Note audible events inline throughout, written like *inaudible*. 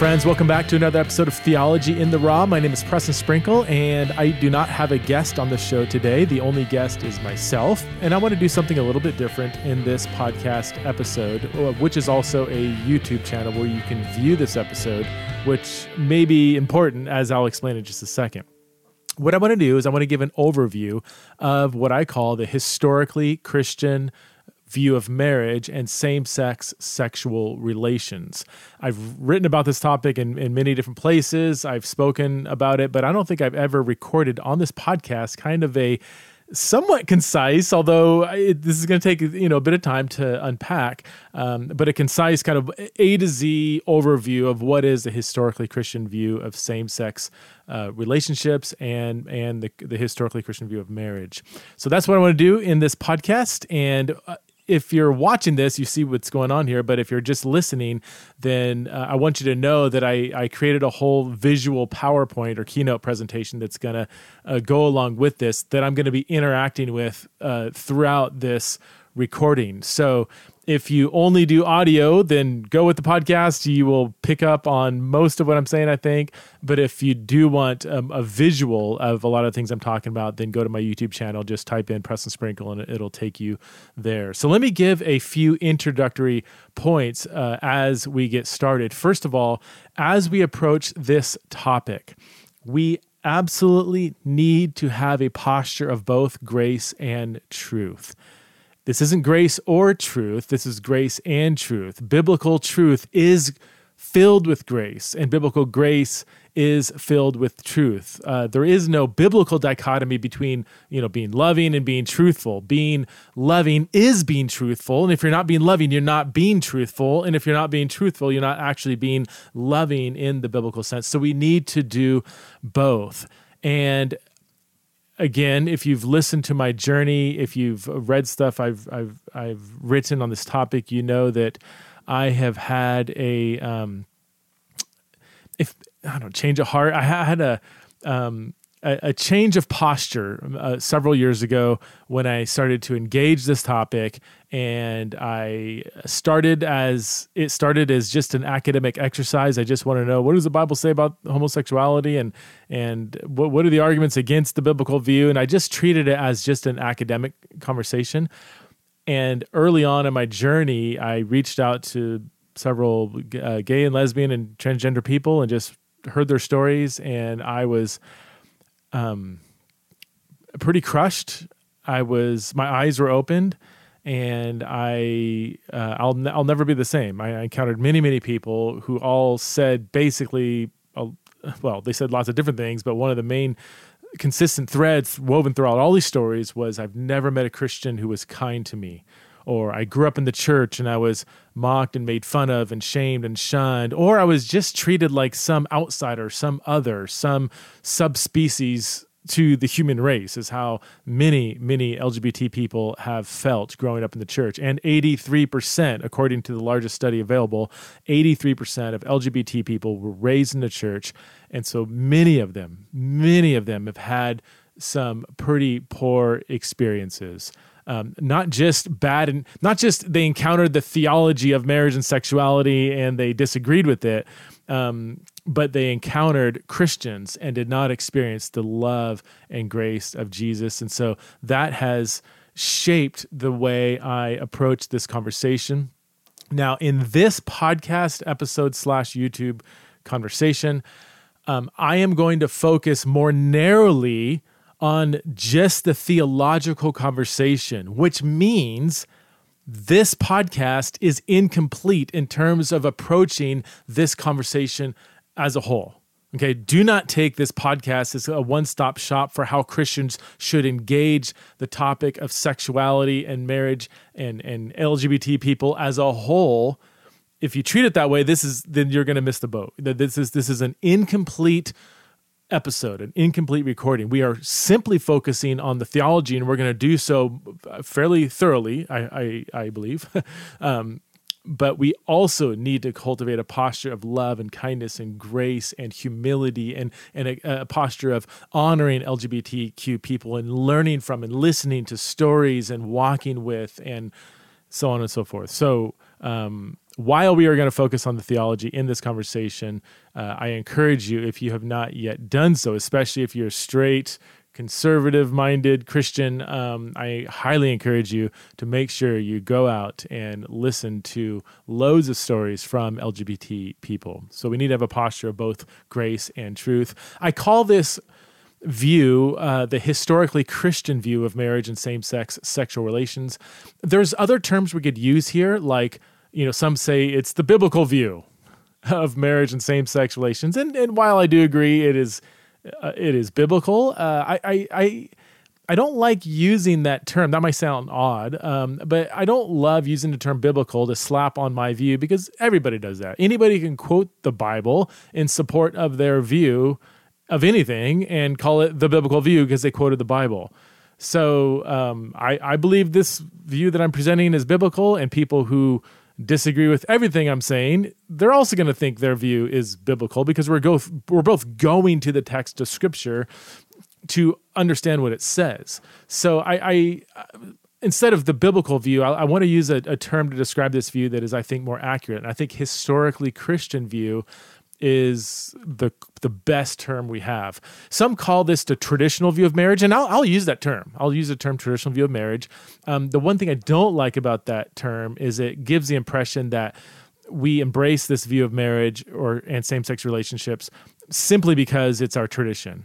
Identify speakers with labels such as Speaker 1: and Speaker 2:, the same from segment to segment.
Speaker 1: Friends. Welcome back to another episode of Theology in the Raw. My name is Preston Sprinkle, and I do not have a guest on the show today. The only guest is myself, and I want to do something a little bit different in this podcast episode, uh, which is also a YouTube channel where you can view this episode, which may be important, as I'll explain in just a second. What I want to do is I want to give an overview of what I call the historically Christian view of marriage and same sex sexual relations. I've written about this topic in, in many different places. I've spoken about it, but I don't think I've ever recorded on this podcast kind of a somewhat concise, although it, this is going to take you know a bit of time to unpack, um, but a concise kind of A to Z overview of what is the historically Christian view of same-sex uh, relationships and and the, the historically Christian view of marriage. So that's what I want to do in this podcast, and uh, if you're watching this, you see what's going on here. But if you're just listening, then uh, I want you to know that I, I created a whole visual PowerPoint or keynote presentation that's going to uh, go along with this that I'm going to be interacting with uh, throughout this recording. So if you only do audio, then go with the podcast. You will pick up on most of what I'm saying, I think. But if you do want um, a visual of a lot of things I'm talking about, then go to my YouTube channel. Just type in Preston Sprinkle and it'll take you there. So let me give a few introductory points uh, as we get started. First of all, as we approach this topic, we absolutely need to have a posture of both grace and truth. This isn't grace or truth. This is grace and truth. Biblical truth is filled with grace, and biblical grace is filled with truth. Uh, there is no biblical dichotomy between you know being loving and being truthful. Being loving is being truthful, and if you're not being loving, you're not being truthful. And if you're not being truthful, you're not actually being loving in the biblical sense. So we need to do both. And again, if you've listened to my journey, if you've read stuff I've I've I've written on this topic, you know that I have had a um, if I don't change of heart. I had a um, a, a change of posture uh, several years ago when I started to engage this topic, and I started as it started as just an academic exercise. I just want to know what does the Bible say about homosexuality, and and what what are the arguments against the biblical view, and I just treated it as just an academic conversation. And early on in my journey, I reached out to several uh, gay and lesbian and transgender people and just heard their stories, and I was um, pretty crushed. I was my eyes were opened, and I uh, I'll I'll never be the same. I, I, encountered many many people who all said basically, uh, well, they said lots of different things, but one of the main consistent threads woven throughout all these stories was I've never met a Christian who was kind to me. Or I grew up in the church and I was mocked and made fun of and shamed and shunned. Or I was just treated like some outsider, some other, some subspecies to the human race is how many many lgbt people have felt growing up in the church and 83% according to the largest study available 83% of lgbt people were raised in the church and so many of them many of them have had some pretty poor experiences um, not just bad and not just they encountered the theology of marriage and sexuality and they disagreed with it um, but they encountered Christians and did not experience the love and grace of Jesus. And so that has shaped the way I approach this conversation. Now, in this podcast episode slash YouTube conversation, um, I am going to focus more narrowly on just the theological conversation, which means this podcast is incomplete in terms of approaching this conversation as a whole. Okay, do not take this podcast as a one stop shop for how Christians should engage the topic of sexuality and marriage and, and LGBT people as a whole. If you treat it that way, this is then you're going to miss the boat. This is this is an incomplete episode, an incomplete recording. We are simply focusing on the theology, and we're going to do so fairly thoroughly, I I, I believe. *laughs* um, but we also need to cultivate a posture of love and kindness and grace and humility and, and a, a, posture of honoring LGBTQ people and learning from and listening to stories and walking with and so on and so forth. So, um, while we are going to focus on the theology in this conversation, uh, I encourage you, if you have not yet done so, especially if you're straight, conservative minded Christian, um, I highly encourage you to make sure you go out and listen to loads of stories from LGBT people. So we need to have a posture of both grace and truth. I call this view, uh, the historically Christian view of marriage and same sex sexual relations. There's other terms we could use here, like, you know, some say it's the biblical view of marriage and same sex relations. And, and while I do agree it is, uh, it is biblical, uh, I, I, I, I don't like using that term. That might sound odd, um, but I don't love using the term biblical to slap on my view because everybody does that. Anybody can quote the Bible in support of their view of anything and call it the biblical view because they quoted the Bible. So um, I, I believe this view that I'm presenting is biblical, and people who disagree with everything I'm saying, they're also going to think their view is biblical because we're both we're both going to the text of Scripture to understand what it says. So I, I uh, instead of the biblical view, I, I want to use a, a, term to describe this view that is, I think, more accurate. And I think historically Christian view is the the best term we have. Some call this the traditional view of marriage, and I'll, I'll use that term. I'll use the term traditional view of marriage. Um, the one thing I don't like about that term is it gives the impression that we embrace this view of marriage or and same sex relationships simply because it's our tradition.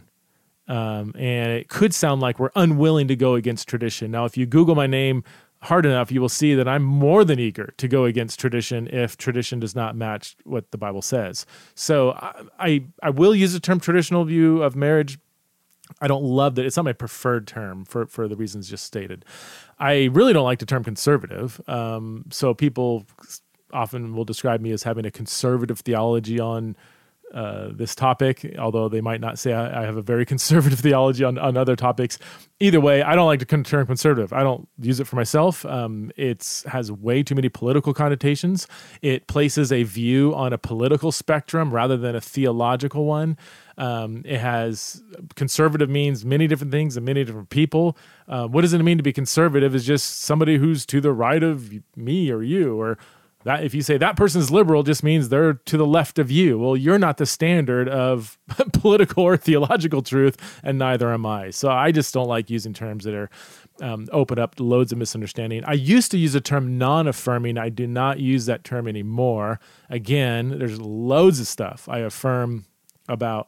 Speaker 1: Um, and it could sound like we're unwilling to go against tradition. Now, if you Google my name, hard enough, you will see that I'm more than eager to go against tradition if tradition does not match what the Bible says. So I, I, I will use the term traditional view of marriage. I don't love that. It's not my preferred term for, for the reasons just stated. I really don't like the term conservative. Um, so people often will describe me as having a conservative theology on uh, this topic, although they might not say I, I, have a very *laughs* conservative theology on, on other topics. Either way, I don't like to turn conservative. I don't use it for myself. Um, it has way too many political connotations. It places a view on a political spectrum rather than a theological one. Um, it has conservative means many different things and many different people. Uh, what does it mean to be conservative? Is just somebody who's to the right of me or you, or that if you say that person's liberal just means they're to the left of you. Well you're not the standard of *laughs* political or theological truth and neither am i. So i just don't like using terms that are um, open up loads of misunderstanding. I used to use the term non-affirming. I do not use that term anymore. Again there's loads of stuff i affirm about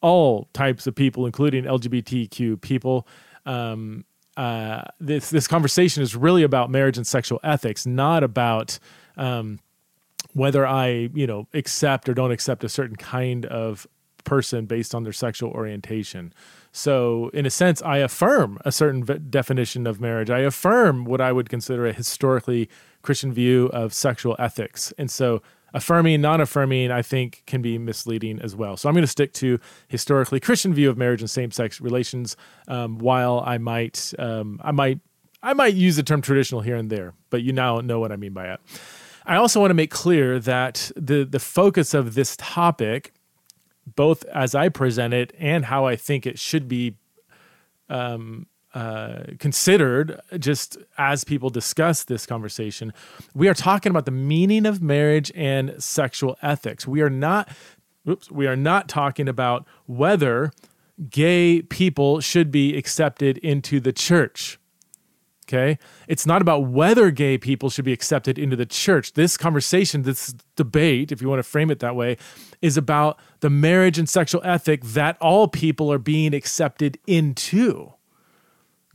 Speaker 1: all types of people including lgbtq people. Um, uh, this this conversation is really about marriage and sexual ethics, not about um, whether I, you know, accept or don't accept a certain kind of person based on their sexual orientation. So, in a sense, I affirm a certain v- definition of marriage. I affirm what I would consider a historically Christian view of sexual ethics. And so, affirming, non affirming, I think can be misleading as well. So, I'm going to stick to historically Christian view of marriage and same sex relations, um, while I might, um, I might, I might use the term traditional here and there, but you now know what I mean by it. I also want to make clear that the the focus of this topic, both as I present it and how I think it should be um, uh, considered, just as people discuss this conversation, we are talking about the meaning of marriage and sexual ethics. We are not, oops, we are not talking about whether gay people should be accepted into the church. Okay. It's not about whether gay people should be accepted into the church. This conversation, this debate, if you want to frame it that way, is about the marriage and sexual ethic that all people are being accepted into.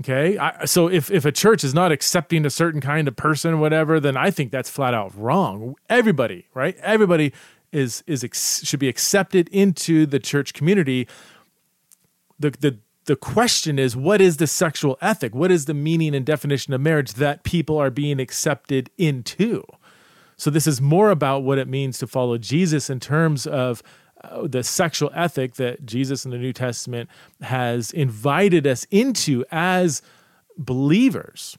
Speaker 1: Okay. I, so if, if a church is not accepting a certain kind of person, whatever, then I think that's flat out wrong. Everybody, right? Everybody is, is should be accepted into the church community. The, the the question is what is the sexual ethic? What is the meaning and definition of marriage that people are being accepted into? So, this is more about what it means to follow Jesus in terms of uh, the sexual ethic that Jesus in the New Testament has invited us into as believers.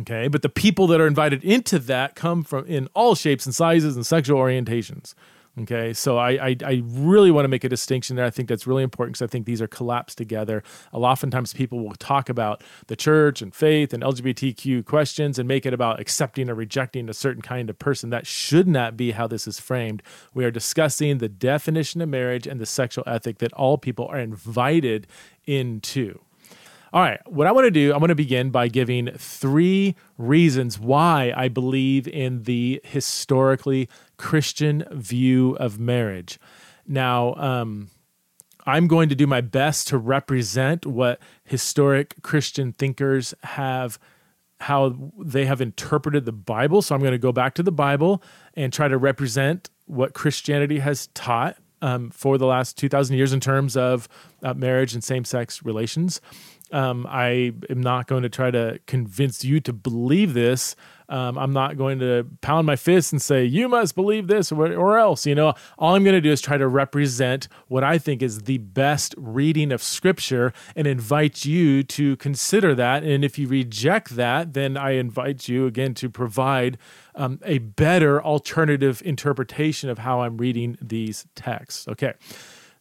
Speaker 1: Okay, but the people that are invited into that come from in all shapes and sizes and sexual orientations. Okay, so I, I, I really want to make a distinction there. I think that's really important because I think these are collapsed together. A lot oftentimes people will talk about the church and faith and LGBTQ questions and make it about accepting or rejecting a certain kind of person. That should not be how this is framed. We are discussing the definition of marriage and the sexual ethic that all people are invited into. All right, what I want to do, I want to begin by giving three reasons why I believe in the historically Christian view of marriage. Now, um, I'm going to do my best to represent what historic Christian thinkers have how they have interpreted the Bible. So I'm going to go back to the Bible and try to represent what Christianity has taught um, for the last 2,000 years in terms of uh, marriage and same sex relations. Um, I am not going to try to convince you to believe this. Um, I'm not going to pound my fist and say, you must believe this or, or else. You know, all I'm going to do is try to represent what I think is the best reading of Scripture and invite you to consider that. And if you reject that, then I invite you again to provide um, a better alternative interpretation of how I'm reading these texts. Okay.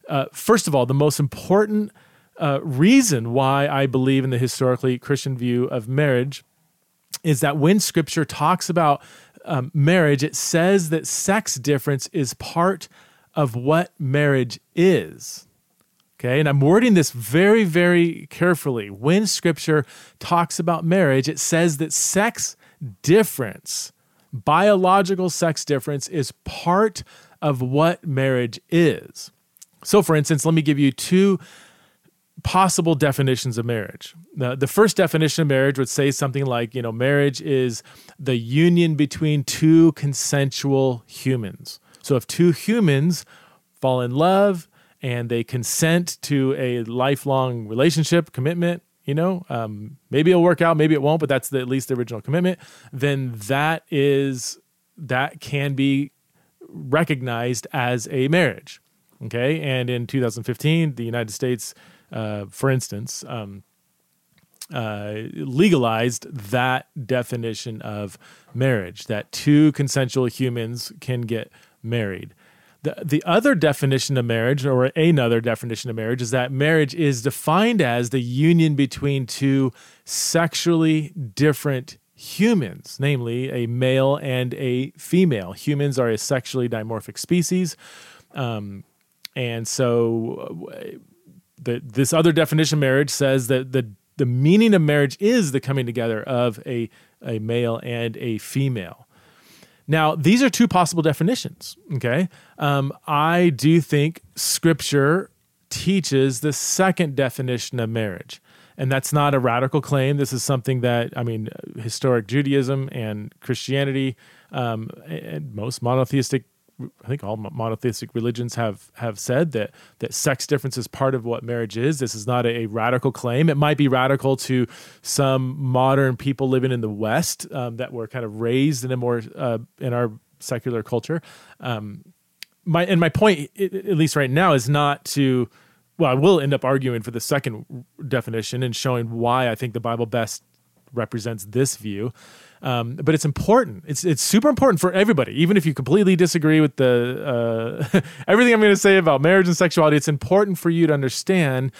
Speaker 1: Uh, first of all, the most important uh, reason why I believe in the historically Christian view of marriage is that when scripture talks about um, marriage, it says that sex difference is part of what marriage is. Okay, and I'm wording this very, very carefully. When scripture talks about marriage, it says that sex difference, biological sex difference, is part of what marriage is. So, for instance, let me give you two possible definitions of marriage. The, the first definition of marriage would say something like, you know, marriage is the union between two consensual humans. So if two humans fall in love and they consent to a lifelong relationship, commitment, you know, um, maybe it'll work out, maybe it won't, but that's the, at least the original commitment, then that is, that can be recognized as a marriage. Okay. And in 2015, the United States uh, for instance, um, uh, legalized that definition of marriage that two consensual humans can get married. The, the other definition of marriage, or another definition of marriage, is that marriage is defined as the union between two sexually different humans, namely a male and a female. Humans are a sexually dimorphic species. Um, and so the, this other definition marriage says that the the meaning of marriage is the coming together of a, a male and a female. Now, these are two possible definitions. Okay. Um, I do think scripture teaches the second definition of marriage. And that's not a radical claim. This is something that, I mean, historic Judaism and Christianity um, and most monotheistic I think all monotheistic religions have have said that that sex difference is part of what marriage is. This is not a, a radical claim. It might be radical to some modern people living in the West um, that were kind of raised in a more uh, in our secular culture. Um, my and my point, at least right now, is not to. Well, I will end up arguing for the second definition and showing why I think the Bible best represents this view. Um, but it's important. It's it's super important for everybody, even if you completely disagree with the uh, *laughs* everything I'm going to say about marriage and sexuality. It's important for you to understand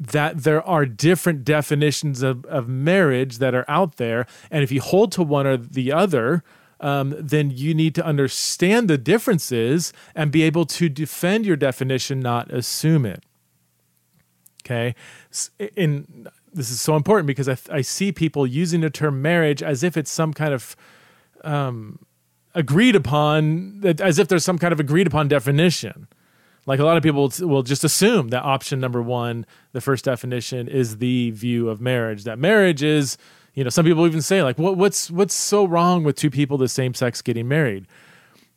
Speaker 1: that there are different definitions of, of marriage that are out there, and if you hold to one or the other, um, then you need to understand the differences and be able to defend your definition, not assume it. Okay, in this is so important because I, I see people using the term marriage as if it's some kind of um, agreed upon, as if there's some kind of agreed upon definition. Like a lot of people will just assume that option number one, the first definition, is the view of marriage. That marriage is, you know, some people even say like, what, what's what's so wrong with two people the same sex getting married?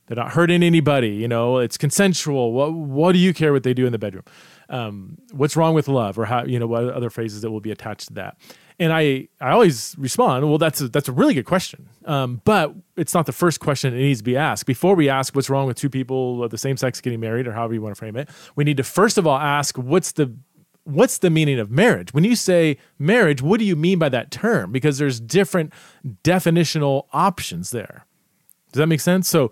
Speaker 1: They're not hurting anybody. You know, it's consensual. What what do you care what they do in the bedroom? Um, what's wrong with love or how you know what other phrases that will be attached to that. And i i always respond well that's a, that's a really good question. Um, but it's not the first question that needs to be asked. Before we ask what's wrong with two people of the same sex getting married or however you want to frame it we need to first of all ask what's the what's the meaning of marriage? When you say marriage what do you mean by that term? Because there's different definitional options there. Does that make sense? So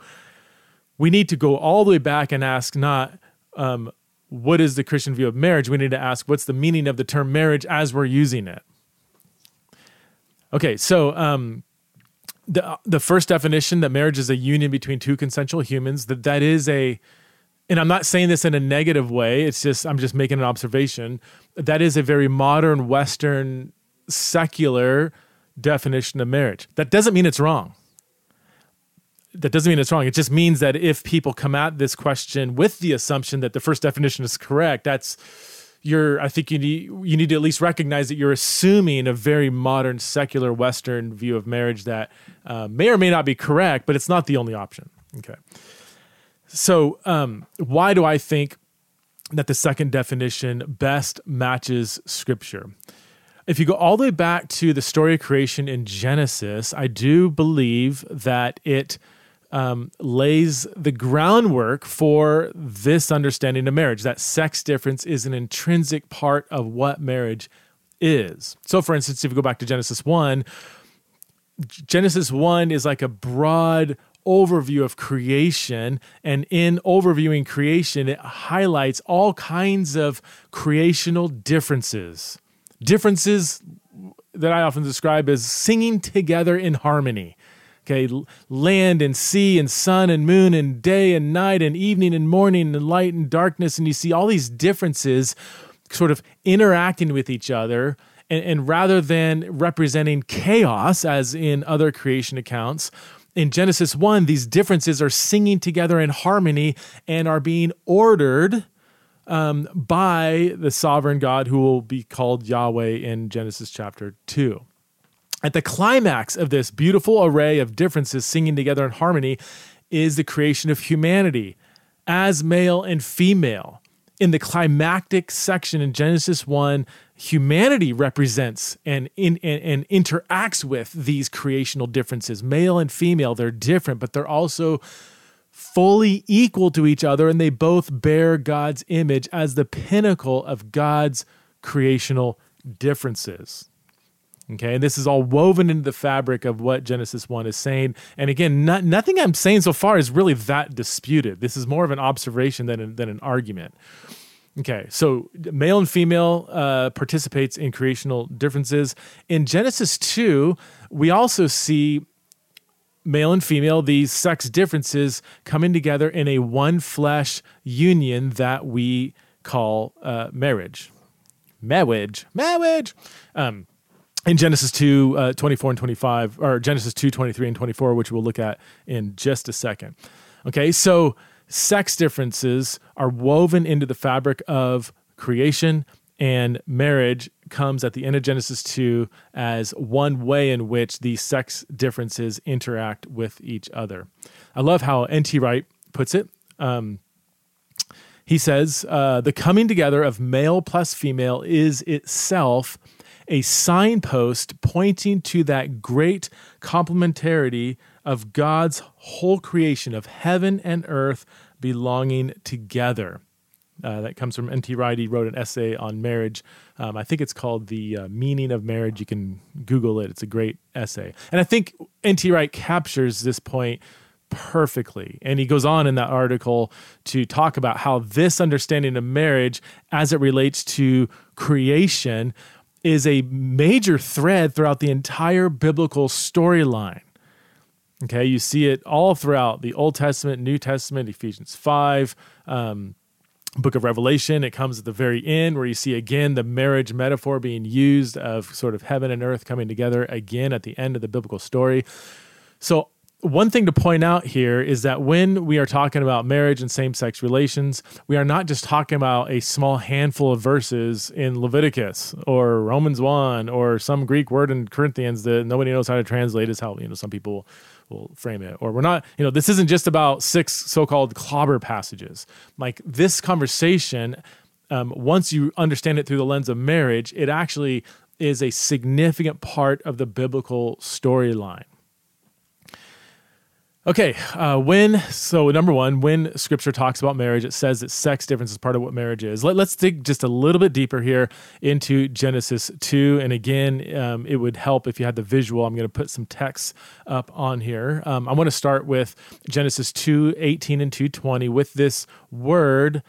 Speaker 1: we need to go all the way back and ask not um, what is the Christian view of marriage. We need to ask what's the meaning of the term marriage as we're using it. Okay, so um, the the first definition that marriage is a union between two consensual humans that that is a and I'm not saying this in a negative way. It's just I'm just making an observation. That is a very modern Western secular definition of marriage. That doesn't mean it's wrong. That doesn't mean it's wrong. It just means that if people come at this question with the assumption that the first definition is correct, that's you're I think you need you need to at least recognize that you're assuming a very modern secular Western view of marriage that uh, may or may not be correct, but it's not the only option. Okay. So um, why do I think that the second definition best matches Scripture? If you go all the way back to the story of creation in Genesis, I do believe that it um, lays the groundwork for this understanding of marriage that sex difference is an intrinsic part of what marriage is. So, for instance, if you go back to Genesis 1, Genesis 1 is like a broad overview of creation. And in overviewing creation, it highlights all kinds of creational differences. Differences that I often describe as singing together in harmony. Okay, land and sea and sun and moon and day and night and evening and morning and light and darkness. And you see all these differences sort of interacting with each other. And, and rather than representing chaos, as in other creation accounts, in Genesis 1, these differences are singing together in harmony and are being ordered um, by the sovereign God who will be called Yahweh in Genesis chapter 2. At the climax of this beautiful array of differences singing together in harmony is the creation of humanity as male and female. In the climactic section in Genesis 1, humanity represents and, in, and, and interacts with these creational differences. Male and female, they're different, but they're also fully equal to each other, and they both bear God's image as the pinnacle of God's creational differences. Okay, and this is all woven into the fabric of what Genesis 1 is saying. And again, not, nothing I'm saying so far is really that disputed. This is more of an observation than, than an argument. Okay, so male and female uh, participates in creational differences. In Genesis 2, we also see male and female, these sex differences coming together in a one flesh union that we call uh, marriage. Marriage. Marriage. Um, in Genesis 2, uh, 24 and 25, or Genesis 2, 23 and 24, which we'll look at in just a second. Okay, so sex differences are woven into the fabric of creation, and marriage comes at the end of Genesis 2 as one way in which these sex differences interact with each other. I love how N.T. Wright puts it. Um, he says, uh, the coming together of male plus female is itself a signpost pointing to that great complementarity of God's whole creation of heaven and earth belonging together. Uh, that comes from N.T. Wright. He wrote an essay on marriage. Um, I think it's called The uh, Meaning of Marriage. You can Google it. It's a great essay. And I think N.T. Wright captures this point perfectly. And he goes on in that article to talk about how this understanding of marriage, as it relates to creation, is a major thread throughout the entire biblical storyline. Okay, you see it all throughout the Old Testament, New Testament, Ephesians 5, um, book of Revelation. It comes at the very end where you see again the marriage metaphor being used of sort of heaven and earth coming together again at the end of the biblical story. So one thing to point out here is that when we are talking about marriage and same sex relations, we are not just talking about a small handful of verses in Leviticus or Romans 1 or some Greek word in Corinthians that nobody knows how to translate, is how you know some people will frame it. Or we're not, you know, this isn't just about six so called clobber passages. Like this conversation, um, once you understand it through the lens of marriage, it actually is a significant part of the biblical storyline Okay, uh, when so number one, when Scripture talks about marriage, it says that sex difference is part of what marriage is. Let, us dig just a little bit deeper here into Genesis two, and again, um, it would help if you had the visual. I'm going to put some text up on here. Um, I want to start with Genesis two eighteen and two twenty with this word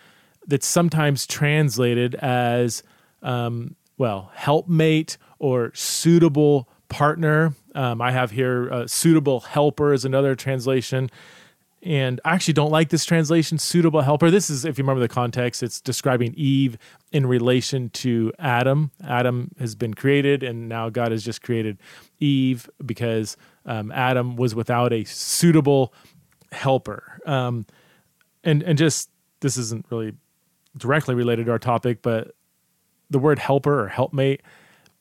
Speaker 1: that's sometimes translated as um, well helpmate or suitable partner. Um, I have here uh, suitable helper is another translation. And I actually don't like this translation, suitable helper. This is, if you remember the context, it's describing Eve in relation to Adam. Adam has been created, and now God has just created Eve because um, Adam was without a suitable helper. Um, and and just this isn't really directly related to our topic, but the word helper or helpmate,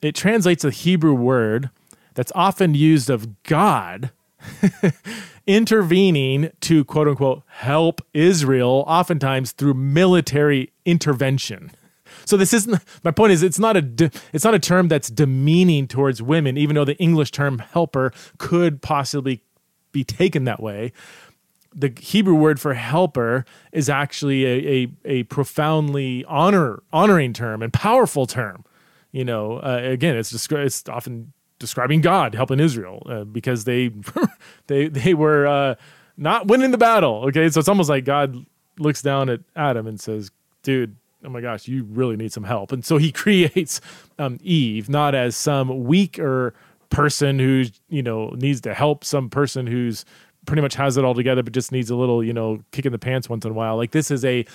Speaker 1: it translates a Hebrew word that's often used of God *laughs* intervening to quote unquote help Israel, oftentimes through military intervention. So this isn't my point is it's not a de, it's not a term that's demeaning towards women even though the English term helper could possibly be taken that way. The Hebrew word for helper is actually a, a, a profoundly honor honoring term and powerful term. You know, uh, again, it's descri- it's often describing God helping Israel uh, because they *laughs* they they were uh, not winning the battle. Okay, so it's almost like God looks down at Adam and says, "Dude, oh my gosh, you really need some help." And so He *laughs* creates um, Eve not as some weaker person who you know needs to help some person who's pretty much has it all together but just needs a little you know kick in the pants once in a while like this is a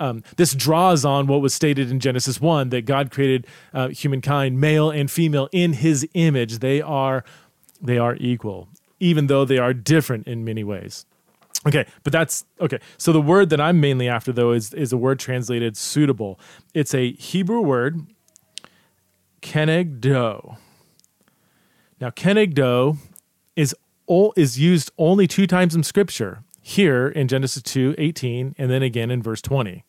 Speaker 1: um, this draws on what was stated in Genesis 1 that God created uh, humankind, male and female, in his image. They are, they are equal, even though they are different in many ways. Okay, but that's okay. So the word that I'm mainly after, though, is, is a word translated suitable. It's a Hebrew word, kenegdo. Now, kenegdo is is used only two times in Scripture. Here in Genesis 2, 18, and then again in verse 20.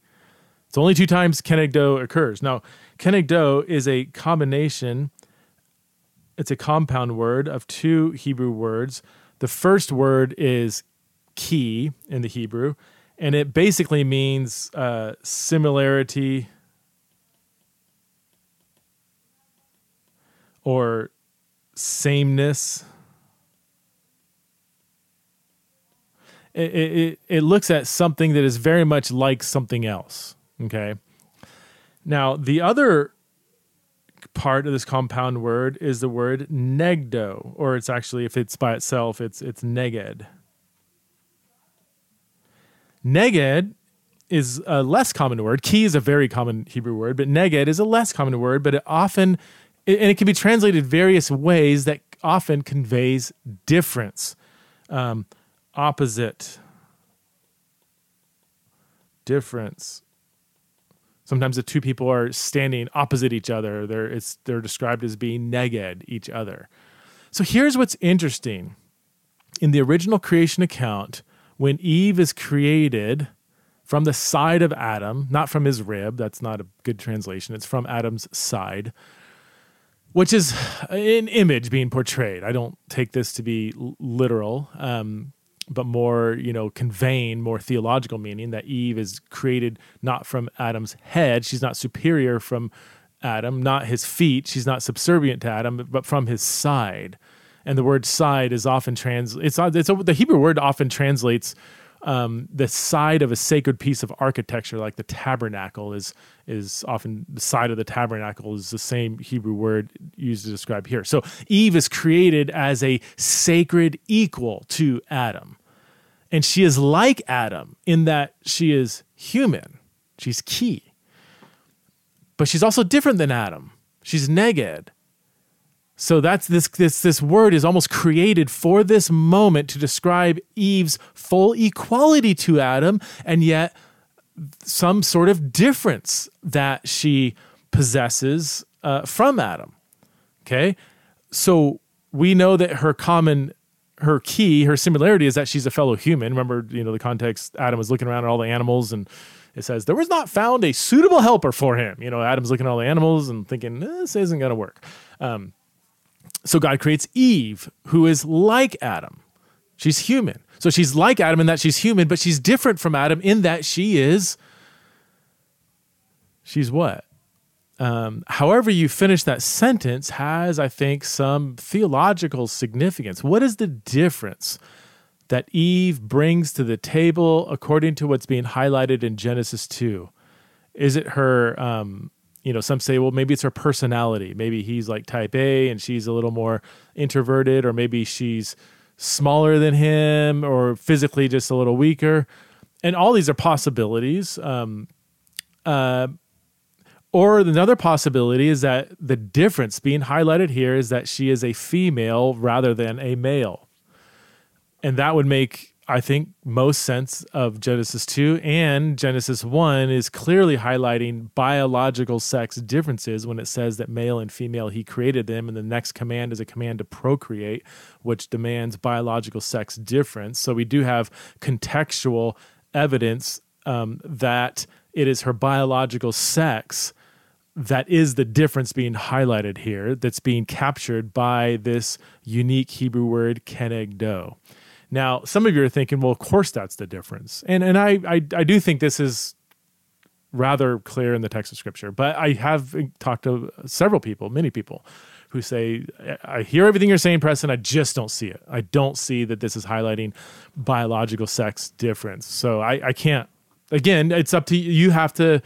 Speaker 1: It's only two times kenegdo occurs. Now, kenegdo is a combination, it's a compound word of two Hebrew words. The first word is key in the Hebrew, and it basically means uh, similarity or sameness. It, it, it looks at something that is very much like something else. Okay. Now, the other part of this compound word is the word negdo, or it's actually, if it's by itself, it's it's neged. Neged is a less common word. Key is a very common Hebrew word, but neged is a less common word, but it often and it can be translated various ways that often conveys difference, um, opposite, difference, Sometimes the two people are standing opposite each other. They're it's they're described as being neged each other. So here's what's interesting. In the original creation account, when Eve is created from the side of Adam, not from his rib, that's not a good translation. It's from Adam's side, which is an image being portrayed. I don't take this to be literal. Um, but more, you know, conveying more theological meaning that Eve is created not from Adam's head. She's not superior from Adam, not his feet. She's not subservient to Adam, but from his side. And the word side is often trans. It's, it's the Hebrew word often translates um, the side of a sacred piece of architecture, like the tabernacle, is is often the side of the tabernacle is the same Hebrew word used to describe here. So Eve is created as a sacred equal to Adam. And she is like Adam in that she is human. She's key. But she's also different than Adam. She's neged. So that's this this this word is almost created for this moment to describe Eve's full equality to Adam and yet some sort of difference that she possesses uh, from Adam. Okay? So we know that her common her key, her similarity is that she's a fellow human. Remember, you know, the context Adam was looking around at all the animals and it says there was not found a suitable helper for him. You know, Adam's looking at all the animals and thinking, this isn't going to work. Um, so God creates Eve, who is like Adam. She's human. So she's like Adam in that she's human, but she's different from Adam in that she is. She's what? Um, however, you finish that sentence has, I think, some theological significance. What is the difference that Eve brings to the table according to what's being highlighted in Genesis 2? Is it her, um, you know, some say, well, maybe it's her personality. Maybe he's like type A and she's a little more introverted, or maybe she's smaller than him or physically just a little weaker. And all these are possibilities. Um, uh, or another possibility is that the difference being highlighted here is that she is a female rather than a male. And that would make, I think, most sense of Genesis 2. And Genesis 1 is clearly highlighting biological sex differences when it says that male and female, he created them. And the next command is a command to procreate, which demands biological sex difference. So we do have contextual evidence um, that it is her biological sex that is the difference being highlighted here that's being captured by this unique Hebrew word kenegdo. Now, some of you are thinking, well, of course that's the difference. And and I I, I do think this is rather clear in the text of scripture, but I have talked to several people, many people who say, I hear everything you're saying, Preston. I just don't see it. I don't see that this is highlighting biological sex difference. So I, I can't, again, it's up to you. You have to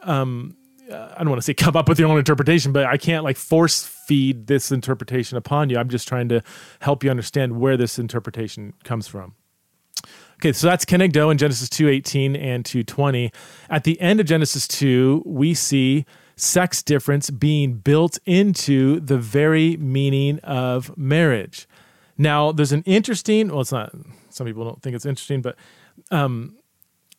Speaker 1: um, I don't want to say *laughs* come up with your own interpretation, but I can't like force feed this interpretation upon you. I'm just trying to help you understand where this interpretation comes from. Okay, so that's Kenegdo in Genesis 2:18 and 2:20. At the end of Genesis 2, we see sex difference being built into the very meaning of marriage. Now, there's an interesting, well, it's not, some people don't think it's interesting, but um,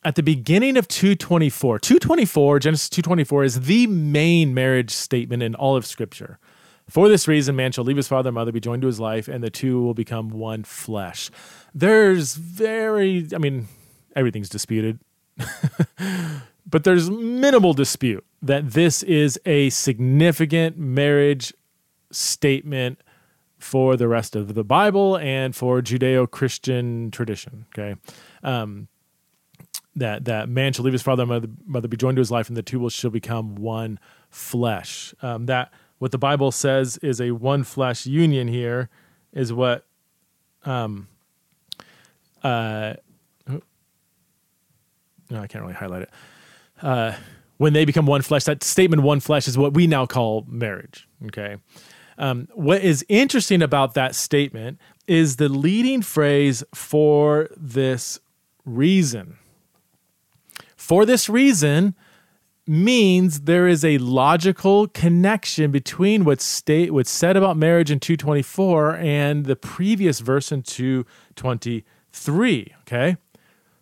Speaker 1: at the beginning of 224 224 genesis 224 is the main marriage statement in all of scripture. For this reason man shall leave his father and mother be joined to his life and the two will become one flesh. There's very i mean everything's disputed. *laughs* But there's minimal dispute that this is a significant marriage statement for the rest of the bible and for judeo-christian tradition okay? Um, that that man shall leave his father and mother, mother be joined to his life, and the two will shall become one flesh. Um, that what the Bible says is a one flesh union here is what um uh no, I can't really highlight it. Uh, when they become one flesh, that statement "one flesh" is what we now call marriage. Okay. Um, what is interesting about that statement is the leading phrase for this reason for this reason means there is a logical connection between what's state what's said about marriage in 224 and the previous verse in 223 okay?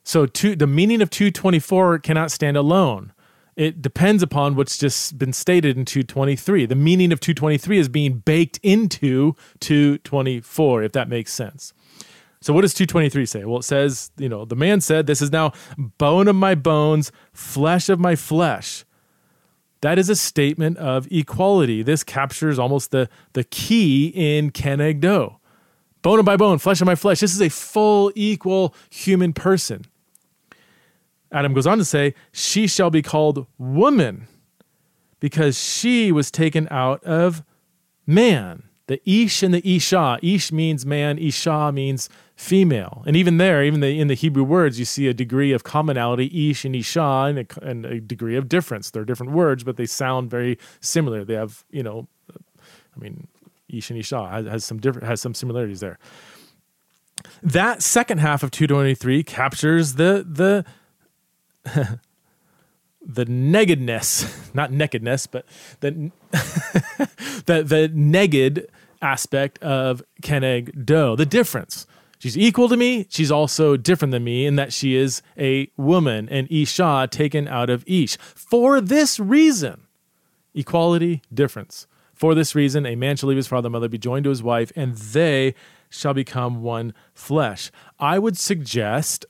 Speaker 1: So two, the meaning of 224 cannot stand alone. It depends upon what's just been stated in 223 the meaning of 223 is being baked into 224 if that makes sense so what does 223 say? Well, it says, you know, the man said, This is now bone of my bones, flesh of my flesh. That is a statement of equality. This captures almost the, the key in kenegdo. Bone of my bone, flesh of my flesh. This is a full, equal human person. Adam goes on to say, She shall be called woman because she was taken out of man. The Ish and the Isha. Ish means man, Isha means female. And even there, even the, in the Hebrew words, you see a degree of commonality, ish and isha, and a, and a degree of difference. They're different words, but they sound very similar. They have, you know, I mean, ish and isha has, has some different has some similarities there. That second half of 223 captures the the *laughs* the nakedness, *laughs* not nakedness, but the *laughs* the the neged aspect of kenegdo, the difference. She's equal to me. She's also different than me in that she is a woman, and Isha taken out of Ish. For this reason, equality, difference. For this reason, a man shall leave his father and mother, be joined to his wife, and they shall become one flesh. I would suggest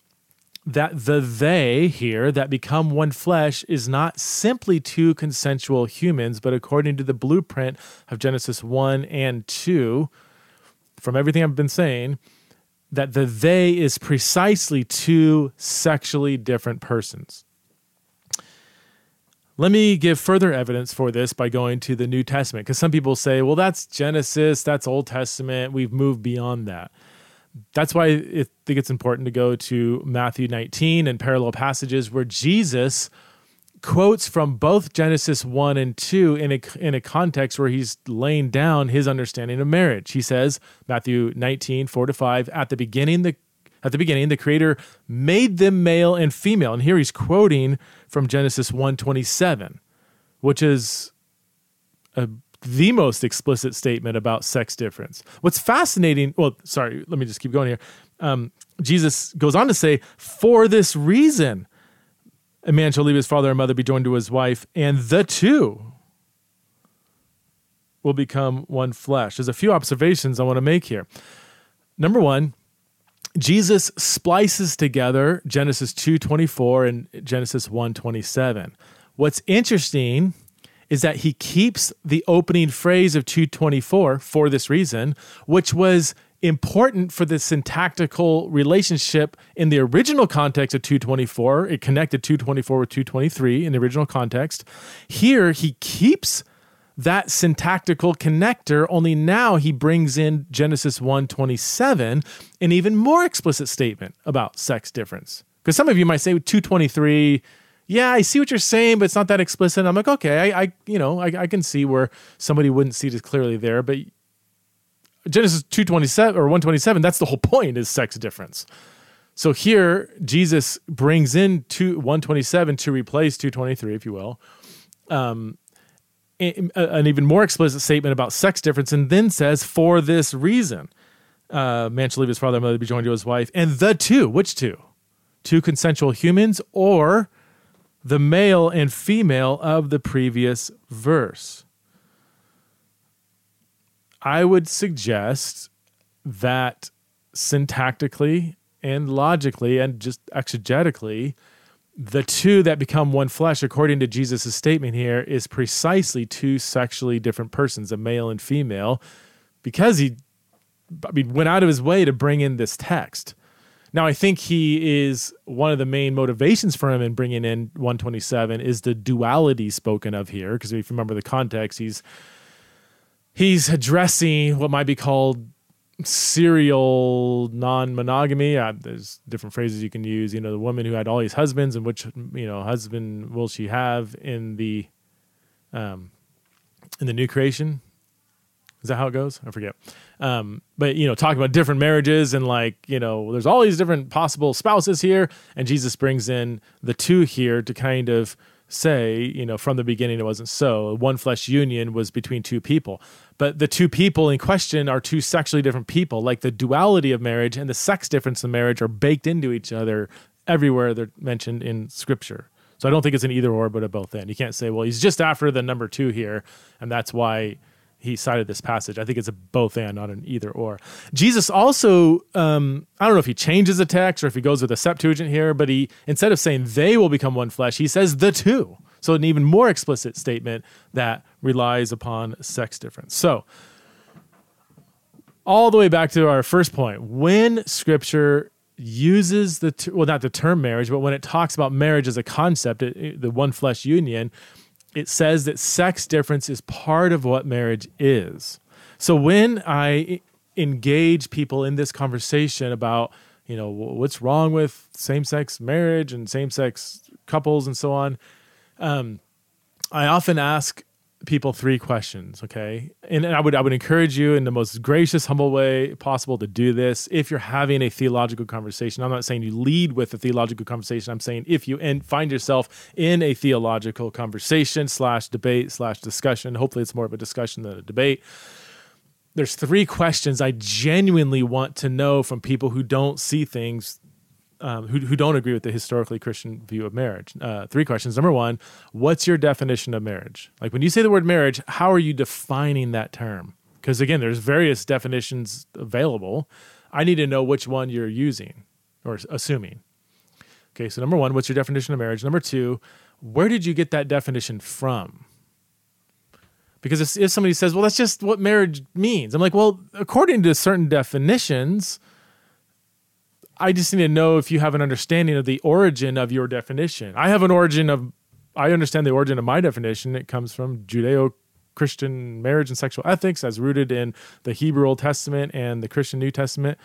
Speaker 1: that the they here that become one flesh is not simply two consensual humans, but according to the blueprint of Genesis 1 and 2, from everything I've been saying, that the they is precisely two sexually different persons. Let me give further evidence for this by going to the New Testament, because some people say, well, that's Genesis, that's Old Testament, we've moved beyond that. That's why I think it's important to go to Matthew 19 and parallel passages where Jesus quotes from both Genesis 1 and 2 in a, in a context where he's laying down his understanding of marriage. He says, Matthew 19, 4 to 5, at the beginning, the at the beginning, the Creator made them male and female. And here he's quoting from Genesis 1:27, which is a, the most explicit statement about sex difference. What's fascinating, well, sorry, let me just keep going here. Um, Jesus goes on to say, For this reason, a man shall leave his father and mother, be joined to his wife, and the two will become one flesh. There's a few observations I want to make here. Number one, Jesus splices together Genesis 2:24 and Genesis 1:27. What's interesting is that he keeps the opening phrase of 224 for this reason, which was important for the syntactical relationship in the original context of 224. It connected 224 with 223 in the original context. Here, he keeps that syntactical connector only now he brings in genesis 127 an even more explicit statement about sex difference because some of you might say 223 yeah i see what you're saying but it's not that explicit i'm like okay i, I you know I, I can see where somebody wouldn't see it as clearly there but genesis 227 or 127 that's the whole point is sex difference so here jesus brings in two, 127 to replace 223 if you will um, an even more explicit statement about sex difference and then says, for this reason, uh, man shall leave his father and mother to be joined to his wife. And the two, which two? Two consensual humans or the male and female of the previous verse? I would suggest that syntactically and logically and just exegetically, the two that become one flesh, according to Jesus' statement here, is precisely two sexually different persons, a male and female, because he I mean, went out of his way to bring in this text. Now, I think he is one of the main motivations for him in bringing in 127 is the duality spoken of here. Because if you remember the context, he's he's addressing what might be called serial non-monogamy. Uh, there's different phrases you can use. You know, the woman who had all these husbands, and which you know husband will she have in the um, in the new creation? Is that how it goes? I forget. Um, but you know, talking about different marriages and like you know, there's all these different possible spouses here, and Jesus brings in the two here to kind of say, you know, from the beginning it wasn't so. One flesh union was between two people. But the two people in question are two sexually different people. Like the duality of marriage and the sex difference in marriage are baked into each other everywhere they're mentioned in scripture. So I don't think it's an either or, but a both and. You can't say, well, he's just after the number two here, and that's why he cited this passage. I think it's a both and, not an either or. Jesus also, um, I don't know if he changes the text or if he goes with a Septuagint here, but he instead of saying they will become one flesh, he says the two. So an even more explicit statement that relies upon sex difference. So all the way back to our first point, when Scripture uses the well, not the term marriage, but when it talks about marriage as a concept, it, the one flesh union it says that sex difference is part of what marriage is. So when I engage people in this conversation about, you know, what's wrong with same sex marriage and same sex couples and so on, um, I often ask people three questions okay? And i would i would encourage you in the most gracious humble way possible to do this if you're having a theological conversation. I'm not saying you lead with a theological conversation. I'm saying if you and find yourself in a theological conversation slash debate slash discussion hopefully it's more of a discussion than a debate. There's three questions i genuinely want to know from people who don't see things um, who, who don't agree with the historically Christian view of marriage. Uh, three questions. Number one, what's your definition of marriage? Like when you say the word marriage, how are you defining that term? Because again, there's various definitions available. I need to know which one you're using or assuming. Okay, so number one, what's your definition of marriage? Number two, where did you get that definition from? Because if somebody says, well, that's just what marriage means, I'm like, well, according to certain definitions, I just need to know if you have an understanding of the origin of your definition. I have an origin of, I understand the origin of my definition. It comes from Judeo Christian marriage and sexual ethics as rooted in the Hebrew Old Testament and the Christian New Testament,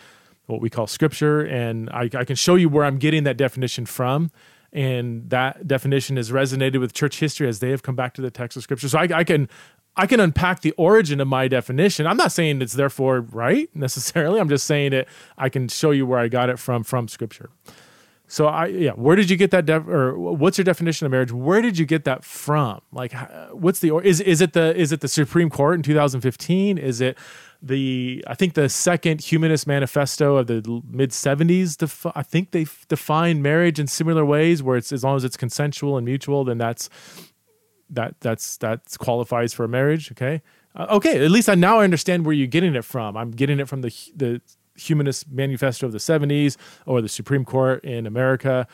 Speaker 1: what we call scripture. And I, I can show you where I'm getting that definition from. And that definition has resonated with church history as they have come back to the text of scripture. So I, I can I can unpack the origin of my definition. I'm not saying it's therefore right necessarily. I'm just saying it. I can show you where I got it from from Scripture. So I yeah, where did you get that def- or what's your definition of marriage? Where did you get that from? Like what's the is is it the is it the Supreme Court in 2015? Is it the I think the second humanist manifesto of the mid 70s defi- I think they define marriage in similar ways where it's as long as it's consensual and mutual then that's that that's that qualifies for a marriage. Okay, uh, okay. At least I now understand where you're getting it from. I'm getting it from the the Humanist Manifesto of the '70s or the Supreme Court in America.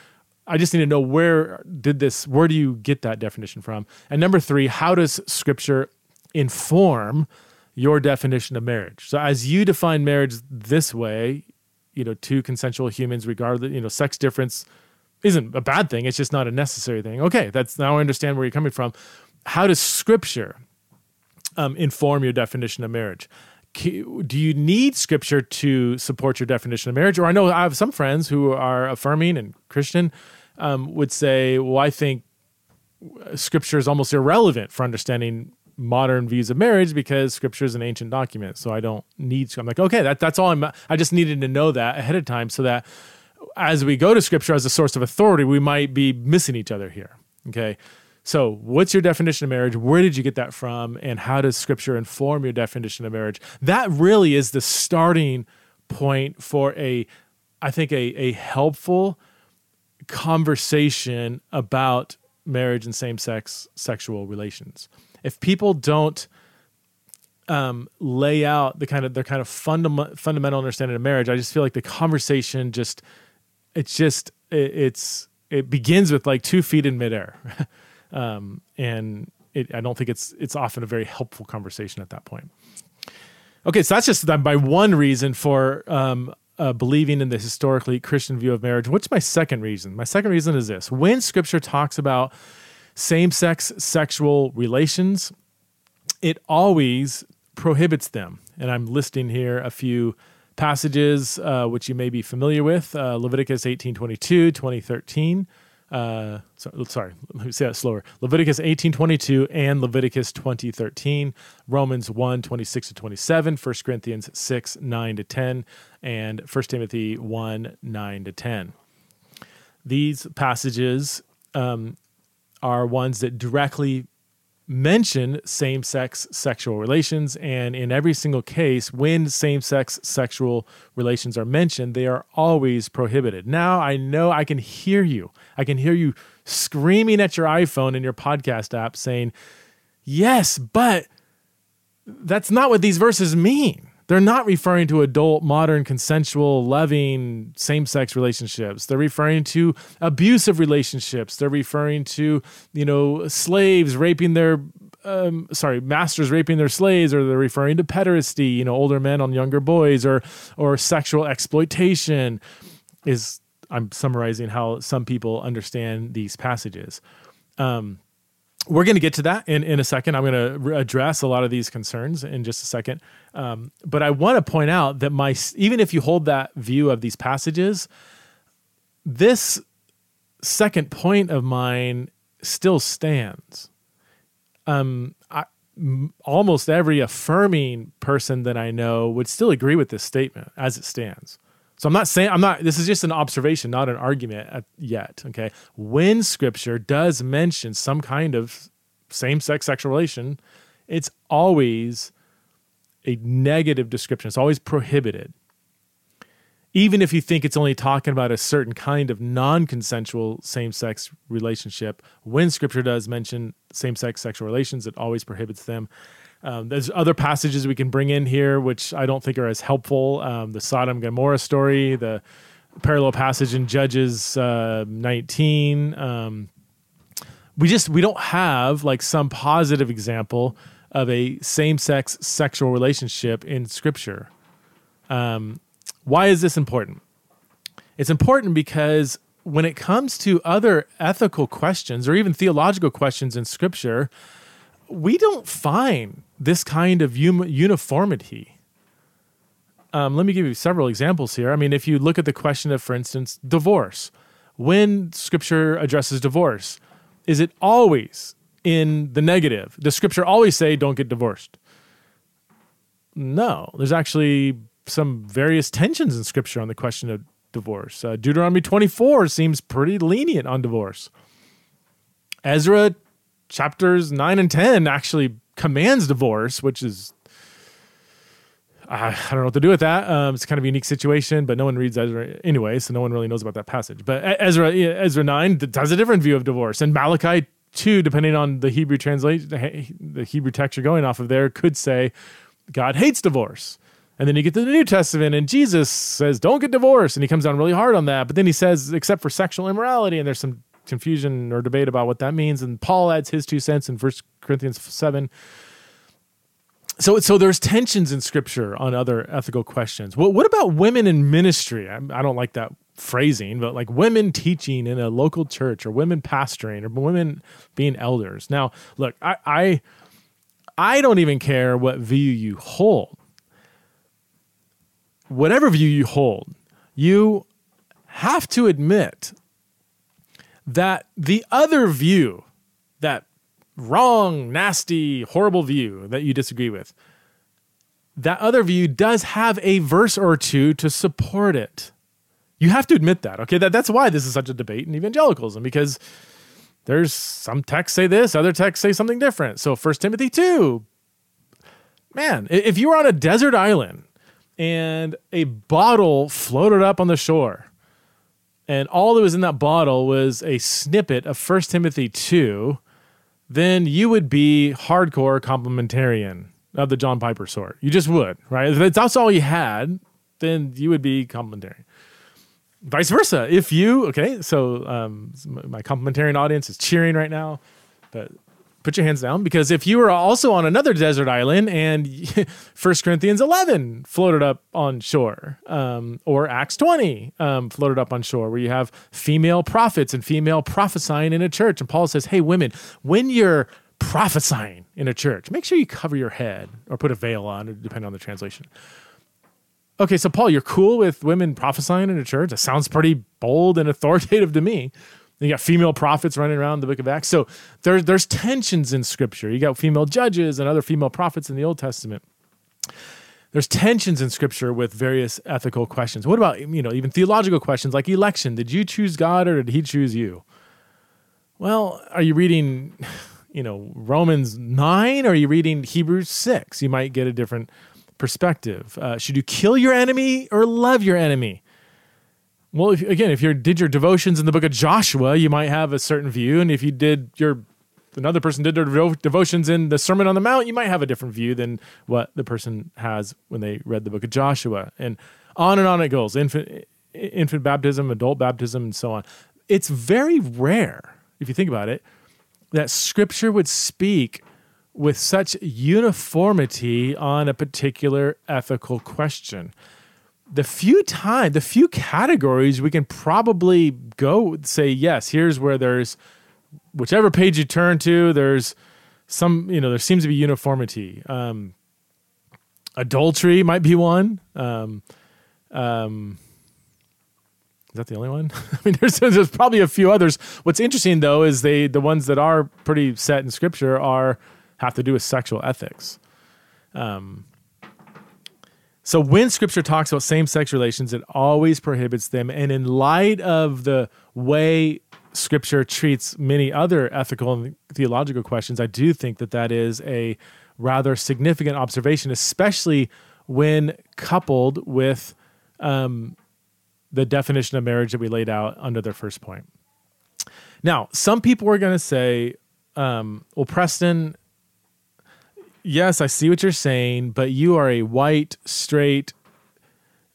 Speaker 1: I just need to know where did this? Where do you get that definition from? And number three, how does Scripture inform your definition of marriage? So as you define marriage this way, you know, two consensual humans, regardless, you know, sex difference isn't a bad thing. It's just not a necessary thing. Okay, that's now I understand where you're coming from. How does Scripture um, inform your definition of marriage? Do you need Scripture to support your definition of marriage? Or I know I have some friends who are affirming and Christian um, would say, "Well, I think Scripture is almost irrelevant for understanding modern views of marriage because Scripture is an ancient document, so I don't need." To i'm like, okay, that that's all. I'm. I just needed to know that ahead of time so that as we go to scripture as a source of authority, we might be missing each other here. Okay. So, what's your definition of marriage? Where did you get that from? And how does scripture inform your definition of marriage? That really is the starting point for a, I think, a, a helpful conversation about marriage and same sex sexual relations. If people don't um, lay out the kind of their kind of fundam- fundamental understanding of marriage, I just feel like the conversation just it's just it, it's it begins with like two feet in midair, *laughs* um, and it, I don't think it's it's often a very helpful conversation at that point. Okay, so that's just by one reason for um, uh, believing in the historically Christian view of marriage. What's my second reason? My second reason is this: when Scripture talks about same-sex sexual relations, it always prohibits them, and I'm listing here a few passages uh, which you may be familiar with uh, Leviticus 18:22, 2013. Uh, so, sorry, *laughs* let me say that slower. Leviticus 18:22 and Leviticus 20:13, Romans 1, 26 to 27, 1 Corinthians 6, 9 to 10, and 1 Timothy 1, 9 to 10. These passages um, are ones that directly mention same sex sexual relations. And in every single case, when same sex sexual relations are mentioned, they are always prohibited. Now I know I can hear you. I can hear you screaming at your iPhone and your podcast app saying, Yes, but that's not what these verses mean. They're not referring to adult, modern, consensual, loving, same sex relationships. They're referring to abusive relationships. They're referring to, you know, slaves raping their, um, sorry, masters raping their slaves, or they're referring to pederasty, you know, older men on younger boys, or, or sexual exploitation. Is I'm summarizing how some people understand these passages. Um, we're going to get to that in, in a second. I'm going to re- address a lot of these concerns in just a second. Um, but I want to point out that my even if you hold that view of these passages, this second point of mine still stands. Um, I, m- almost every affirming person that I know would still agree with this statement as it stands. So I'm not saying I'm not. This is just an observation, not an argument yet. Okay, when Scripture does mention some kind of same-sex sexual relation, it's always a negative description. It's always prohibited. Even if you think it's only talking about a certain kind of non-consensual same-sex relationship, when Scripture does mention same-sex sexual relations, it always prohibits them. Um, there's other passages we can bring in here, which I don't think are as helpful. Um, the Sodom Gomorrah story, the parallel passage in Judges uh, 19. Um, we just we don't have like some positive example of a same-sex sexual relationship in Scripture. Um, why is this important? It's important because when it comes to other ethical questions or even theological questions in Scripture, we don't find this kind of uniformity. Um, let me give you several examples here. I mean, if you look at the question of, for instance, divorce, when Scripture addresses divorce, is it always in the negative? Does Scripture always say, don't get divorced? No, there's actually some various tensions in Scripture on the question of divorce. Uh, Deuteronomy 24 seems pretty lenient on divorce. Ezra chapters 9 and 10 actually commands divorce, which is I don't know what to do with that. Um, it's kind of a unique situation, but no one reads Ezra anyway, so no one really knows about that passage. But Ezra, Ezra nine has a different view of divorce, and Malachi two, depending on the Hebrew translation, the Hebrew text you're going off of there, could say God hates divorce. And then you get to the New Testament, and Jesus says, "Don't get divorced," and he comes down really hard on that. But then he says, "Except for sexual immorality," and there's some confusion or debate about what that means. And Paul adds his two cents in First Corinthians seven. So, so there's tensions in Scripture on other ethical questions. What, what about women in ministry? I, I don't like that phrasing, but like women teaching in a local church, or women pastoring, or women being elders. Now, look, I, I, I don't even care what view you hold whatever view you hold, you have to admit that the other view, that wrong, nasty, horrible view that you disagree with, that other view does have a verse or two to support it. You have to admit that, okay? That, that's why this is such a debate in evangelicalism, because there's some texts say this, other texts say something different. So First Timothy 2, man, if you were on a desert island and a bottle floated up on the shore. And all that was in that bottle was a snippet of 1 Timothy 2, then you would be hardcore complementarian of the John Piper sort. You just would, right? If that's all you had, then you would be complementarian. Vice versa. If you, okay, so um, my complementarian audience is cheering right now, but put your hands down because if you were also on another desert island and *laughs* First Corinthians 11 floated up on shore, um, or Acts 20 um, floated up on shore, where you have female prophets and female prophesying in a church, and Paul says, "Hey, women, when you're prophesying in a church, make sure you cover your head or put a veil on, depending on the translation." Okay, so Paul, you're cool with women prophesying in a church? That sounds pretty bold and authoritative to me. You got female prophets running around the book of Acts. So there's there's tensions in scripture. You got female judges and other female prophets in the Old Testament. There's tensions in scripture with various ethical questions. What about, you know, even theological questions like election? Did you choose God or did he choose you? Well, are you reading, *laughs* you know, Romans 9 or are you reading Hebrews 6? You might get a different perspective. Uh, should you kill your enemy or love your enemy? Well, if, again, if you did your devotions in the book of Joshua, you might have a certain view, and if you did your another person did their devotions in the Sermon on the Mount, you might have a different view than what the person has when they read the book of Joshua, and on and on it goes. Infant, infant baptism, adult baptism, and so on. It's very rare, if you think about it, that Scripture would speak with such uniformity on a particular ethical question the few time the few categories we can probably go say yes here's where there's whichever page you turn to there's some you know there seems to be uniformity. Um, adultery might be one. Um, um, is that the only one? *laughs* I mean there's, there's probably a few others. What's interesting though is they the ones that are pretty set in scripture are have to do with sexual ethics. Um, so when scripture talks about same sex relations, it always prohibits them. And in light of the way scripture treats many other ethical and theological questions, I do think that that is a rather significant observation, especially when coupled with um, the definition of marriage that we laid out under their first point. Now, some people are going to say, um, well, Preston, yes, I see what you're saying, but you are a white, straight,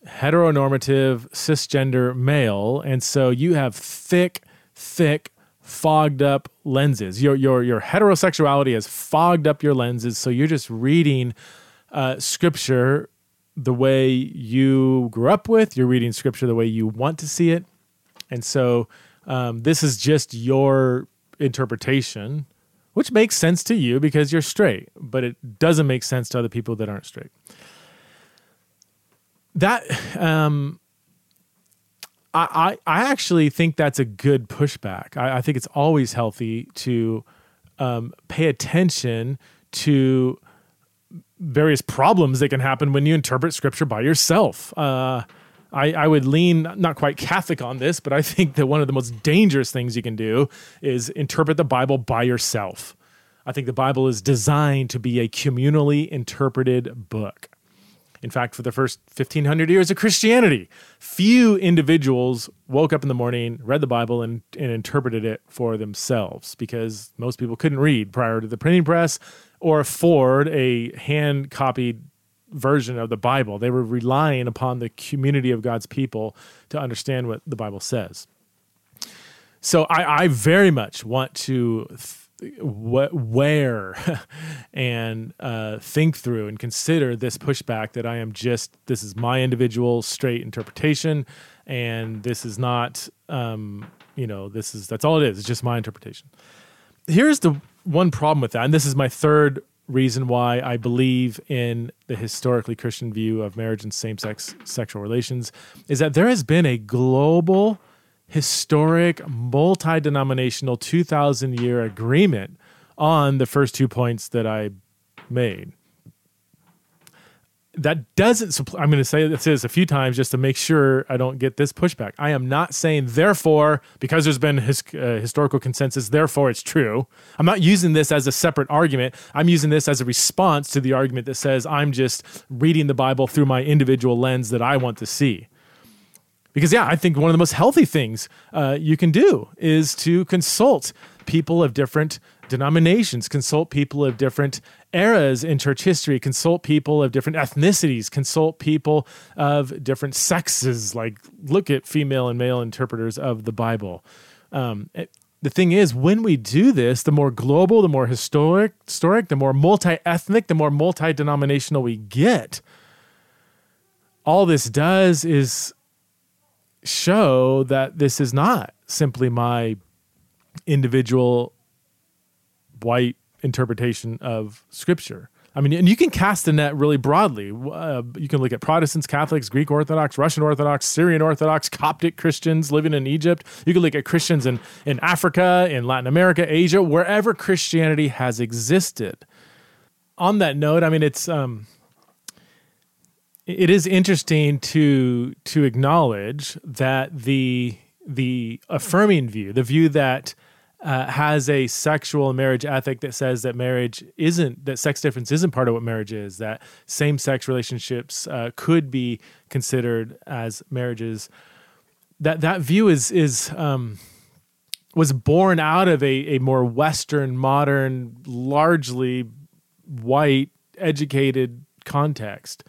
Speaker 1: heteronormative, cisgender male, and so you have thick, thick, fogged up lenses. Your your your heterosexuality has fogged up your lenses, so you're just reading uh, scripture the way you grew up with. You're reading scripture the way you want to see it. And so um, this is just your interpretation, which makes sense to you because you're straight, but it doesn't make sense to other people that aren't straight. That, um, I, I, actually think that's a good pushback. I, I think it's always healthy to um, pay attention to various problems that can happen when you interpret scripture by yourself. Uh, I, I, would lean not quite Catholic on this, but I think that one of the most dangerous things you can do is interpret the Bible by yourself. I think the Bible is designed to be a communally interpreted book. In fact, for the first 1500 years of Christianity, few individuals woke up in the morning, read the Bible, and, and interpreted it for themselves because most people couldn't read prior to the printing press or afford a hand copied version of the Bible. They were relying upon the community of God's people to understand what the Bible says. So I, I very much want to th- wear *laughs* and uh, think through and consider this pushback that I am just, this is my individual straight interpretation. And this is not, um, you know, this is, that's all it is. It's just my interpretation. Here's the one problem with that, and this is my third reason why I believe in the historically Christian view of marriage and same sex sexual relations, is that there has been a global, historic, multi denominational 2,000 year agreement on the first two points that I made that doesn't i'm going to say this a few times just to make sure i don't get this pushback. I am not saying therefore because there's been his, uh, historical consensus therefore it's true. I'm not using this as a separate argument. I'm using this as a response to the argument that says i'm just reading the bible through my individual lens that i want to see. Because yeah i think one of the most healthy things uh, you can do is to consult people of different denominations, consult people of different eras in church history, consult people of different ethnicities, consult people of different sexes, like look at female and male interpreters of the Bible. Um, it, the thing is, when we do this, the more global, the more historic, historic, the more multi-ethnic, the more multi-denominational we get. All this does is show that this is not simply my individual white interpretation of scripture. I mean, and you can cast the net really broadly. Uh, you can look at Protestants, Catholics, Greek Orthodox, Russian Orthodox, Syrian Orthodox, Coptic Christians living in Egypt. You can look at Christians in, in Africa, in Latin America, Asia, wherever Christianity has existed. On that note, I mean, it's um, it is interesting to to acknowledge that the the affirming view, the view that uh, has a sexual marriage ethic that says that marriage isn't that sex difference isn't part of what marriage is that same sex relationships uh, could be considered as marriages. That that view is is um, was born out of a, a more western modern largely white educated context.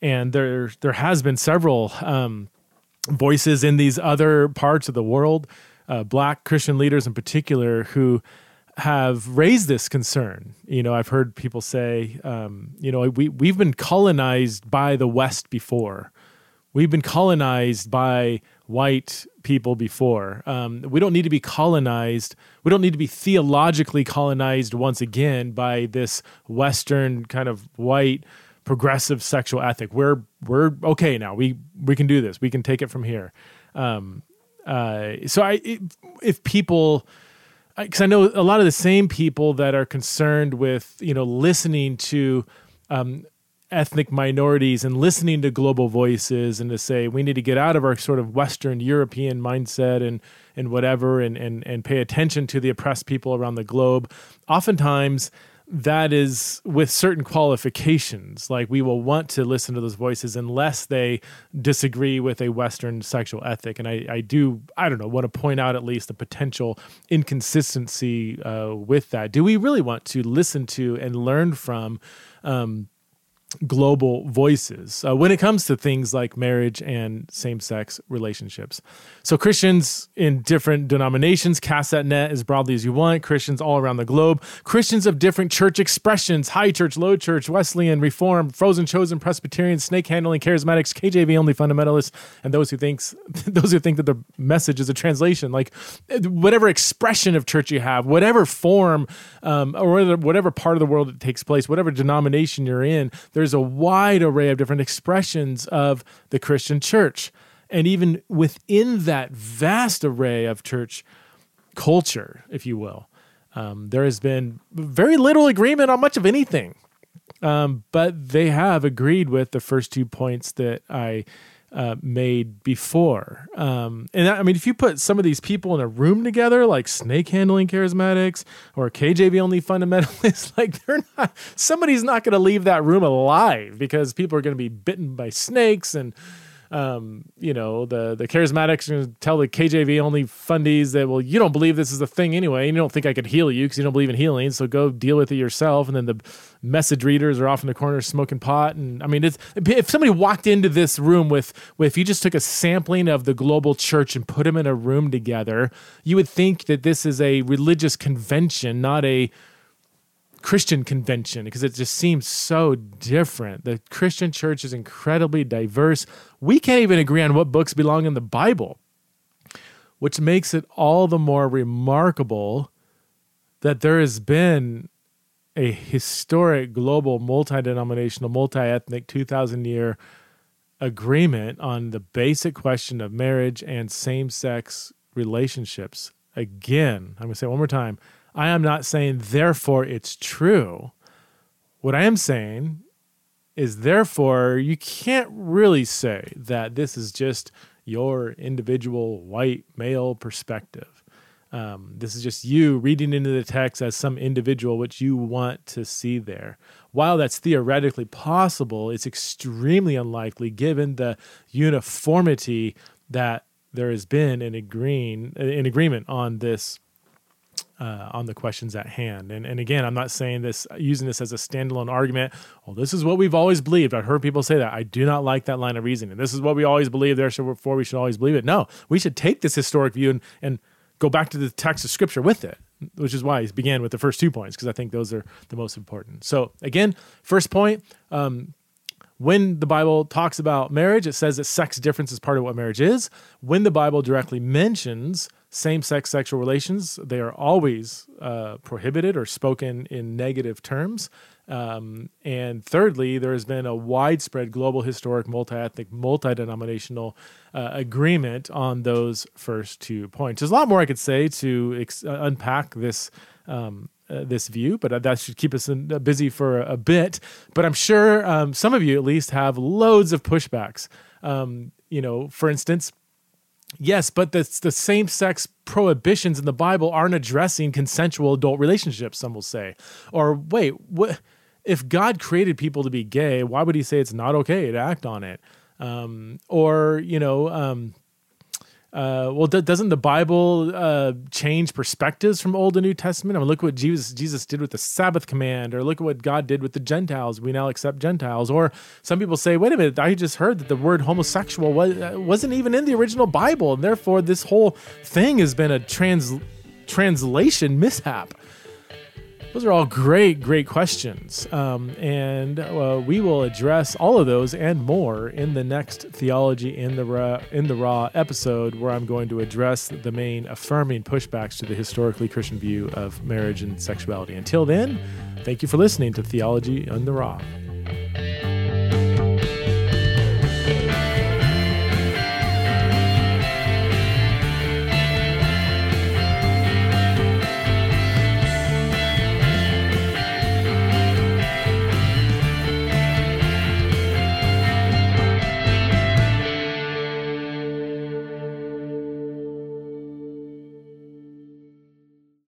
Speaker 1: And there there has been several um, voices in these other parts of the world uh, black Christian leaders in particular who have raised this concern. You know, I've heard people say, um, you know, we we've been colonized by the West before. We've been colonized by white people before. Um, we don't need to be colonized. We don't need to be theologically colonized once again by this Western kind of white progressive sexual ethic. We're we're okay now. We we can do this. We can take it from here. Um, uh, so I, if people, because I know a lot of the same people that are concerned with you know listening to um, ethnic minorities and listening to global voices and to say we need to get out of our sort of Western European mindset and and whatever and and and pay attention to the oppressed people around the globe. Oftentimes that is with certain qualifications. Like we will want to listen to those voices unless they disagree with a Western sexual ethic. And I, I do, I don't know, want to point out at least the potential inconsistency uh, with that. Do we really want to listen to and learn from um, global voices uh, when it comes to things like marriage and same sex relationships. So, Christians in different denominations cast that net as broadly as you want, Christians all around the globe, Christians of different church expressions high church, low church, Wesleyan, Reformed, frozen, chosen, Presbyterian, snake handling, charismatics, KJV only fundamentalists, and those who thinks *laughs* those who think that the message is a translation. Like whatever expression of church you have, whatever form um, or whatever part of the world it takes place, whatever denomination you're in, there's a wide array of different expressions of the Christian church. And even within that vast array of church culture, if you will, um, there has been very little agreement on much of anything. Um, but they have agreed with the first two points that I uh, made before. Um, and I mean, if you put some of these people in a room together, like snake handling charismatics or KJV only fundamentalists, *laughs* like they're not, somebody's not going to leave that room alive because people are going to be bitten by snakes and um, you know, the the charismatics are going to tell the KJV only fundies that well, you don't believe this is a thing anyway, and you don't think I could heal you because you don't believe in healing, so go deal with it yourself. And then the message readers are off in the corner smoking pot, and I mean, it's, if somebody walked into this room with, with if you just took a sampling of the global church and put them in a room together, you would think that this is a religious convention, not a Christian convention because it just seems so different. The Christian church is incredibly diverse. We can't even agree on what books belong in the Bible, which makes it all the more remarkable that there has been a historic global multi-denominational multi-ethnic 2000 year agreement on the basic question of marriage and same-sex relationships again i'm going to say one more time I am not saying, therefore, it's true. What I am saying is, therefore, you can't really say that this is just your individual white male perspective. Um, this is just you reading into the text as some individual which you want to see there. While that's theoretically possible, it's extremely unlikely given the uniformity that there has been in agreeing in agreement on this uh, on the questions at hand. And, and again, I'm not saying this, using this as a standalone argument. Well, this is what we've always believed. I've heard people say that. I do not like that line of reasoning. This is what we always believe, therefore we should always believe it. No, we should take this historic view and, and go back to the text of scripture with it, which is why he began with the first two points, because I think those are the most important. So again, first point, um, when the Bible talks about marriage, it says that sex difference is part of what marriage is. When the Bible directly mentions same sex sexual relations, they are always uh, prohibited or spoken in negative terms. Um, and thirdly, there has been a widespread global, historic, multi ethnic, multi denominational uh, agreement on those first two points. There's a lot more I could say to ex- uh, unpack this. Um, uh, this view, but that should keep us in, uh, busy for a, a, bit. But I'm sure um, some of you at least have loads of pushbacks. Um, you know, for instance, Yes, but the, the same sex prohibitions in the Bible aren't addressing consensual adult relationships, some will say. Or wait, what, if God created people to be gay, why would he say it's not okay to act on it? Um, or, you know, um, uh, well, d- doesn't the Bible uh, change perspectives from Old to New Testament? I mean, look what Jesus Jesus did with the Sabbath command, or look at what God did with the Gentiles. We now accept Gentiles. Or some people say, wait a minute, I just heard that the word homosexual was, uh, wasn't even in the original Bible, and therefore this whole thing has been a trans translation mishap. Those are all great, great questions. Um, and uh, we will address all of those and more in the next Theology in the, Raw, in the Raw episode, where I'm going to address the main affirming pushbacks to the historically Christian view of marriage and sexuality. Until then, thank you for listening to Theology in the Raw.